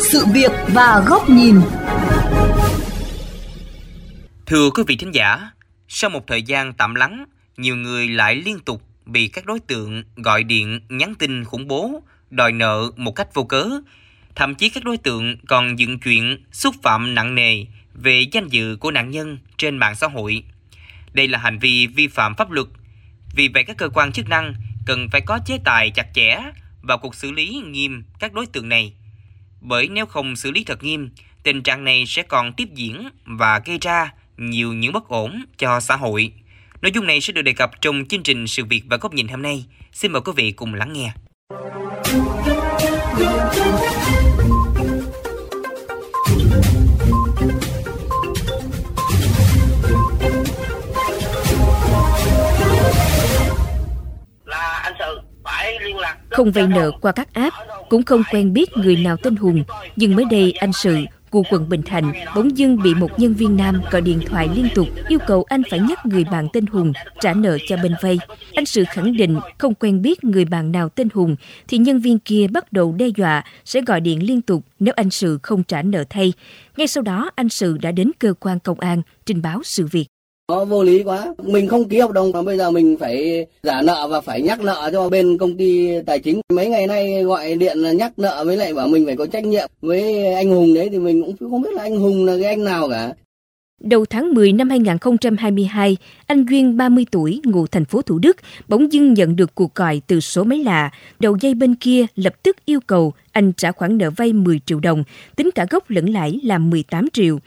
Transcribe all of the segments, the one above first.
Sự việc và góc nhìn. Thưa quý vị thính giả, sau một thời gian tạm lắng, nhiều người lại liên tục bị các đối tượng gọi điện, nhắn tin khủng bố, đòi nợ một cách vô cớ. Thậm chí các đối tượng còn dựng chuyện xúc phạm nặng nề về danh dự của nạn nhân trên mạng xã hội. Đây là hành vi vi phạm pháp luật. Vì vậy các cơ quan chức năng cần phải có chế tài chặt chẽ và cuộc xử lý nghiêm các đối tượng này. Bởi nếu không xử lý thật nghiêm, tình trạng này sẽ còn tiếp diễn và gây ra nhiều những bất ổn cho xã hội. Nội dung này sẽ được đề cập trong chương trình Sự việc và góc nhìn hôm nay. Xin mời quý vị cùng lắng nghe. Không vay nợ qua các app, cũng không quen biết người nào tên Hùng, nhưng mới đây anh Sự của quận Bình Thạnh bỗng dưng bị một nhân viên nam gọi điện thoại liên tục yêu cầu anh phải nhắc người bạn tên Hùng trả nợ cho bên vay. Anh Sự khẳng định không quen biết người bạn nào tên Hùng thì nhân viên kia bắt đầu đe dọa sẽ gọi điện liên tục nếu anh Sự không trả nợ thay. Ngay sau đó anh Sự đã đến cơ quan công an trình báo sự việc. Nó vô lý quá. Mình không ký hợp đồng mà bây giờ mình phải giả nợ và phải nhắc nợ cho bên công ty tài chính. Mấy ngày nay gọi điện là nhắc nợ với lại bảo mình phải có trách nhiệm. Với anh Hùng đấy thì mình cũng không biết là anh Hùng là cái anh nào cả. Đầu tháng 10 năm 2022, anh Duyên 30 tuổi, ngụ thành phố Thủ Đức, bỗng dưng nhận được cuộc gọi từ số máy lạ. Đầu dây bên kia lập tức yêu cầu anh trả khoản nợ vay 10 triệu đồng, tính cả gốc lẫn lãi là 18 triệu.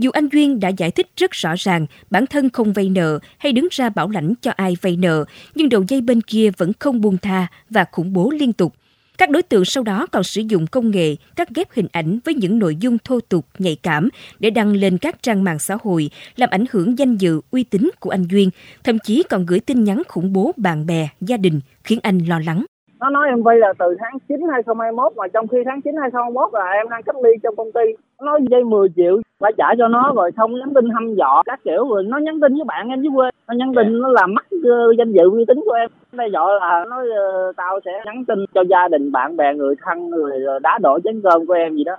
Dù anh Duyên đã giải thích rất rõ ràng bản thân không vay nợ hay đứng ra bảo lãnh cho ai vay nợ, nhưng đầu dây bên kia vẫn không buông tha và khủng bố liên tục. Các đối tượng sau đó còn sử dụng công nghệ cắt ghép hình ảnh với những nội dung thô tục, nhạy cảm để đăng lên các trang mạng xã hội, làm ảnh hưởng danh dự, uy tín của anh Duyên, thậm chí còn gửi tin nhắn khủng bố bạn bè, gia đình, khiến anh lo lắng. Nó nói em vay là từ tháng 9 2021 mà trong khi tháng 9 2021 là em đang cách ly trong công ty. Nó nói dây 10 triệu phải trả cho nó rồi không nhắn tin hăm dọ các kiểu rồi nó nhắn tin với bạn em dưới quê. Nó nhắn tin nó làm mất uh, ờ, danh dự uy tín của em. Đe dọa là nó uh, tao sẽ nhắn tin cho gia đình bạn bè người thân người ờ, đá đổ chén cơm của em gì đó.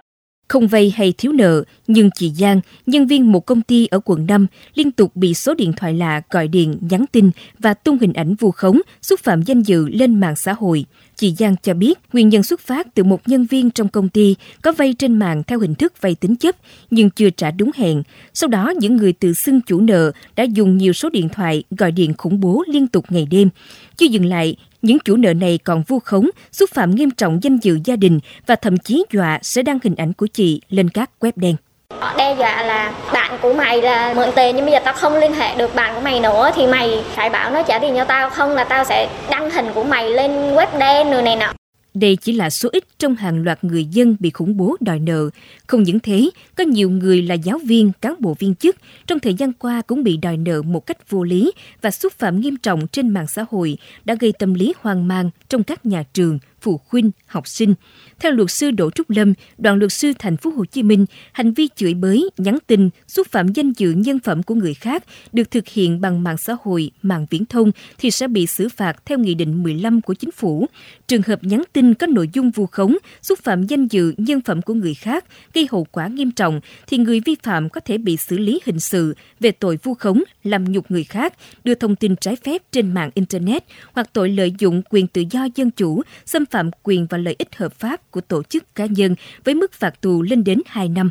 Không vay hay thiếu nợ, nhưng chị Giang, nhân viên một công ty ở quận 5, liên tục bị số điện thoại lạ gọi điện, nhắn tin và tung hình ảnh vu khống, xúc phạm danh dự lên mạng xã hội. Chị Giang cho biết nguyên nhân xuất phát từ một nhân viên trong công ty có vay trên mạng theo hình thức vay tính chấp nhưng chưa trả đúng hẹn. Sau đó những người tự xưng chủ nợ đã dùng nhiều số điện thoại gọi điện khủng bố liên tục ngày đêm. Chưa dừng lại, những chủ nợ này còn vu khống, xúc phạm nghiêm trọng danh dự gia đình và thậm chí dọa sẽ đăng hình ảnh của chị lên các web đen. Họ đe dọa là bạn của mày là mượn tiền nhưng bây giờ tao không liên hệ được bạn của mày nữa thì mày phải bảo nó trả tiền cho tao không là tao sẽ đăng hình của mày lên web đen rồi này nọ. Đây chỉ là số ít trong hàng loạt người dân bị khủng bố đòi nợ. Không những thế, có nhiều người là giáo viên, cán bộ viên chức trong thời gian qua cũng bị đòi nợ một cách vô lý và xúc phạm nghiêm trọng trên mạng xã hội đã gây tâm lý hoang mang trong các nhà trường, phụ huynh, học sinh. Theo luật sư Đỗ Trúc Lâm, đoàn luật sư thành phố Hồ Chí Minh, hành vi chửi bới, nhắn tin, xúc phạm danh dự nhân phẩm của người khác được thực hiện bằng mạng xã hội, mạng viễn thông thì sẽ bị xử phạt theo Nghị định 15 của Chính phủ. Trường hợp nhắn tin có nội dung vu khống, xúc phạm danh dự nhân phẩm của người khác, gây hậu quả nghiêm trọng thì người vi phạm có thể bị xử lý hình sự về tội vu khống, làm nhục người khác, đưa thông tin trái phép trên mạng Internet hoặc tội lợi dụng quyền tự do dân chủ, xâm phạm quyền và lợi ích hợp pháp của tổ chức cá nhân với mức phạt tù lên đến 2 năm.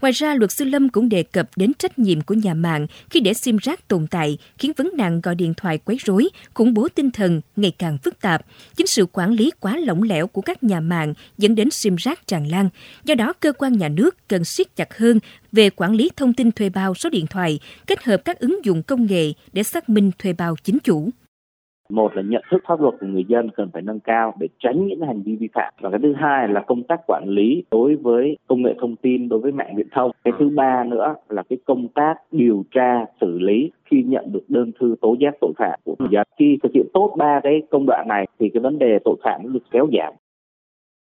Ngoài ra, luật sư Lâm cũng đề cập đến trách nhiệm của nhà mạng khi để sim rác tồn tại, khiến vấn nạn gọi điện thoại quấy rối, khủng bố tinh thần ngày càng phức tạp. Chính sự quản lý quá lỏng lẻo của các nhà mạng dẫn đến sim rác tràn lan. Do đó, cơ quan nhà nước cần siết chặt hơn về quản lý thông tin thuê bao số điện thoại, kết hợp các ứng dụng công nghệ để xác minh thuê bao chính chủ một là nhận thức pháp luật của người dân cần phải nâng cao để tránh những hành vi vi phạm. Và cái thứ hai là công tác quản lý đối với công nghệ thông tin, đối với mạng viễn thông. Cái thứ ba nữa là cái công tác điều tra, xử lý khi nhận được đơn thư tố giác tội phạm của người dân. Khi thực hiện tốt ba cái công đoạn này thì cái vấn đề tội phạm nó được kéo giảm.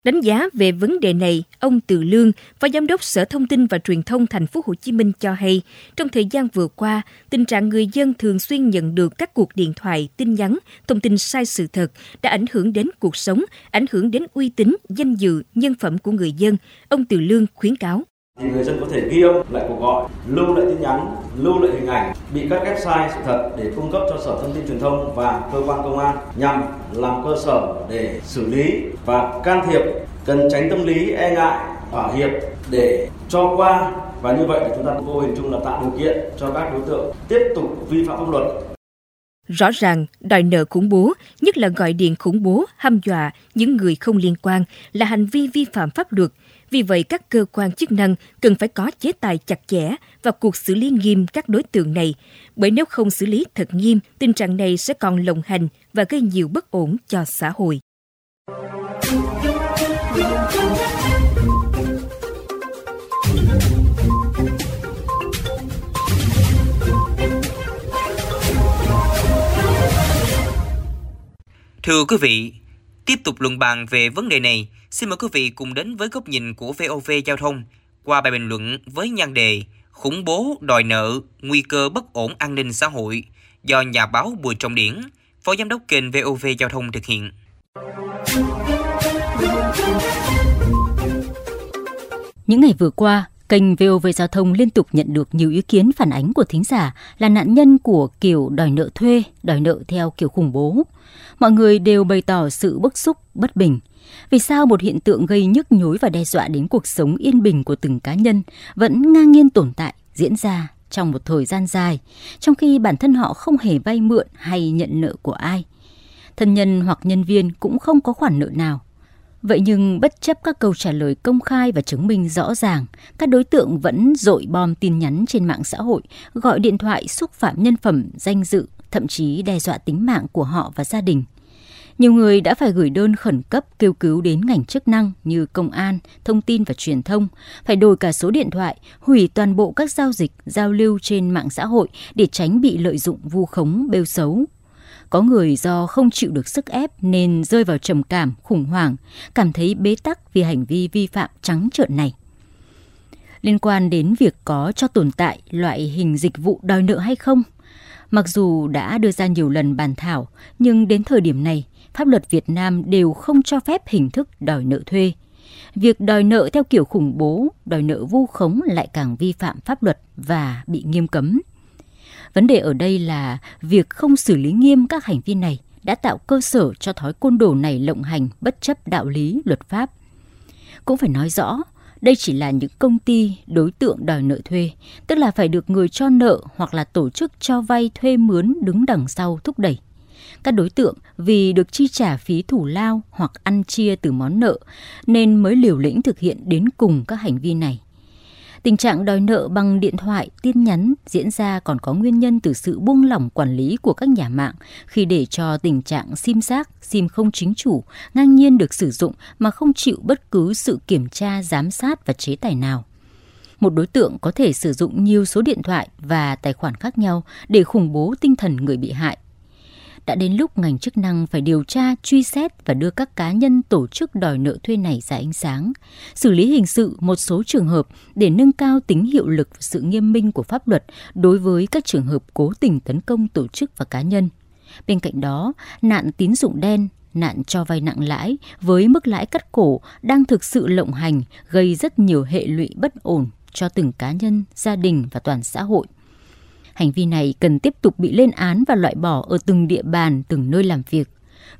Đánh giá về vấn đề này, ông Từ Lương, Phó Giám đốc Sở Thông tin và Truyền thông Thành phố Hồ Chí Minh cho hay, trong thời gian vừa qua, tình trạng người dân thường xuyên nhận được các cuộc điện thoại, tin nhắn, thông tin sai sự thật đã ảnh hưởng đến cuộc sống, ảnh hưởng đến uy tín, danh dự, nhân phẩm của người dân. Ông Từ Lương khuyến cáo thì người dân có thể ghi âm lại cuộc gọi, lưu lại tin nhắn, lưu lại hình ảnh bị các website sự thật để cung cấp cho Sở Thông tin Truyền thông và cơ quan công an nhằm làm cơ sở để xử lý và can thiệp. Cần tránh tâm lý e ngại, thỏa hiệp để cho qua và như vậy thì chúng ta vô hình chung là tạo điều kiện cho các đối tượng tiếp tục vi phạm pháp luật Rõ ràng, đòi nợ khủng bố, nhất là gọi điện khủng bố, hăm dọa những người không liên quan là hành vi vi phạm pháp luật – vì vậy, các cơ quan chức năng cần phải có chế tài chặt chẽ và cuộc xử lý nghiêm các đối tượng này, bởi nếu không xử lý thật nghiêm, tình trạng này sẽ còn lộng hành và gây nhiều bất ổn cho xã hội. Thưa quý vị, tiếp tục luận bàn về vấn đề này, Xin mời quý vị cùng đến với góc nhìn của VOV Giao thông qua bài bình luận với nhan đề Khủng bố đòi nợ, nguy cơ bất ổn an ninh xã hội do nhà báo Bùi Trọng Điển, Phó Giám đốc kênh VOV Giao thông thực hiện. Những ngày vừa qua, kênh VOV Giao thông liên tục nhận được nhiều ý kiến phản ánh của thính giả là nạn nhân của kiểu đòi nợ thuê, đòi nợ theo kiểu khủng bố. Mọi người đều bày tỏ sự bức xúc, bất bình – vì sao một hiện tượng gây nhức nhối và đe dọa đến cuộc sống yên bình của từng cá nhân vẫn ngang nhiên tồn tại, diễn ra trong một thời gian dài, trong khi bản thân họ không hề vay mượn hay nhận nợ của ai. Thân nhân hoặc nhân viên cũng không có khoản nợ nào. Vậy nhưng bất chấp các câu trả lời công khai và chứng minh rõ ràng, các đối tượng vẫn dội bom tin nhắn trên mạng xã hội, gọi điện thoại xúc phạm nhân phẩm, danh dự, thậm chí đe dọa tính mạng của họ và gia đình – nhiều người đã phải gửi đơn khẩn cấp kêu cứu đến ngành chức năng như công an, thông tin và truyền thông, phải đổi cả số điện thoại, hủy toàn bộ các giao dịch, giao lưu trên mạng xã hội để tránh bị lợi dụng vu khống, bêu xấu. Có người do không chịu được sức ép nên rơi vào trầm cảm, khủng hoảng, cảm thấy bế tắc vì hành vi vi phạm trắng trợn này liên quan đến việc có cho tồn tại loại hình dịch vụ đòi nợ hay không. Mặc dù đã đưa ra nhiều lần bàn thảo, nhưng đến thời điểm này, pháp luật Việt Nam đều không cho phép hình thức đòi nợ thuê. Việc đòi nợ theo kiểu khủng bố, đòi nợ vu khống lại càng vi phạm pháp luật và bị nghiêm cấm. Vấn đề ở đây là việc không xử lý nghiêm các hành vi này đã tạo cơ sở cho thói côn đồ này lộng hành bất chấp đạo lý, luật pháp. Cũng phải nói rõ, đây chỉ là những công ty đối tượng đòi nợ thuê, tức là phải được người cho nợ hoặc là tổ chức cho vay thuê mướn đứng đằng sau thúc đẩy. Các đối tượng vì được chi trả phí thủ lao hoặc ăn chia từ món nợ nên mới liều lĩnh thực hiện đến cùng các hành vi này. Tình trạng đòi nợ bằng điện thoại, tin nhắn diễn ra còn có nguyên nhân từ sự buông lỏng quản lý của các nhà mạng khi để cho tình trạng sim giác, sim không chính chủ ngang nhiên được sử dụng mà không chịu bất cứ sự kiểm tra, giám sát và chế tài nào. Một đối tượng có thể sử dụng nhiều số điện thoại và tài khoản khác nhau để khủng bố tinh thần người bị hại đã đến lúc ngành chức năng phải điều tra, truy xét và đưa các cá nhân tổ chức đòi nợ thuê này ra ánh sáng, xử lý hình sự một số trường hợp để nâng cao tính hiệu lực và sự nghiêm minh của pháp luật đối với các trường hợp cố tình tấn công tổ chức và cá nhân. Bên cạnh đó, nạn tín dụng đen, nạn cho vay nặng lãi với mức lãi cắt cổ đang thực sự lộng hành gây rất nhiều hệ lụy bất ổn cho từng cá nhân, gia đình và toàn xã hội. Hành vi này cần tiếp tục bị lên án và loại bỏ ở từng địa bàn, từng nơi làm việc.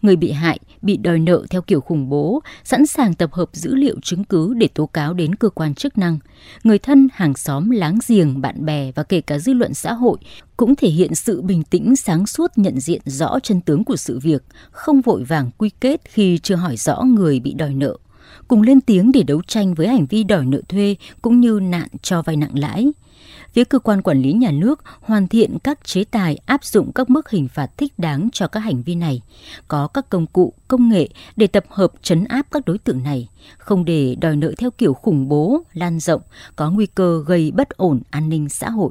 Người bị hại bị đòi nợ theo kiểu khủng bố, sẵn sàng tập hợp dữ liệu chứng cứ để tố cáo đến cơ quan chức năng. Người thân, hàng xóm, láng giềng, bạn bè và kể cả dư luận xã hội cũng thể hiện sự bình tĩnh sáng suốt nhận diện rõ chân tướng của sự việc, không vội vàng quy kết khi chưa hỏi rõ người bị đòi nợ cùng lên tiếng để đấu tranh với hành vi đòi nợ thuê cũng như nạn cho vay nặng lãi phía cơ quan quản lý nhà nước hoàn thiện các chế tài áp dụng các mức hình phạt thích đáng cho các hành vi này, có các công cụ, công nghệ để tập hợp chấn áp các đối tượng này, không để đòi nợ theo kiểu khủng bố, lan rộng, có nguy cơ gây bất ổn an ninh xã hội.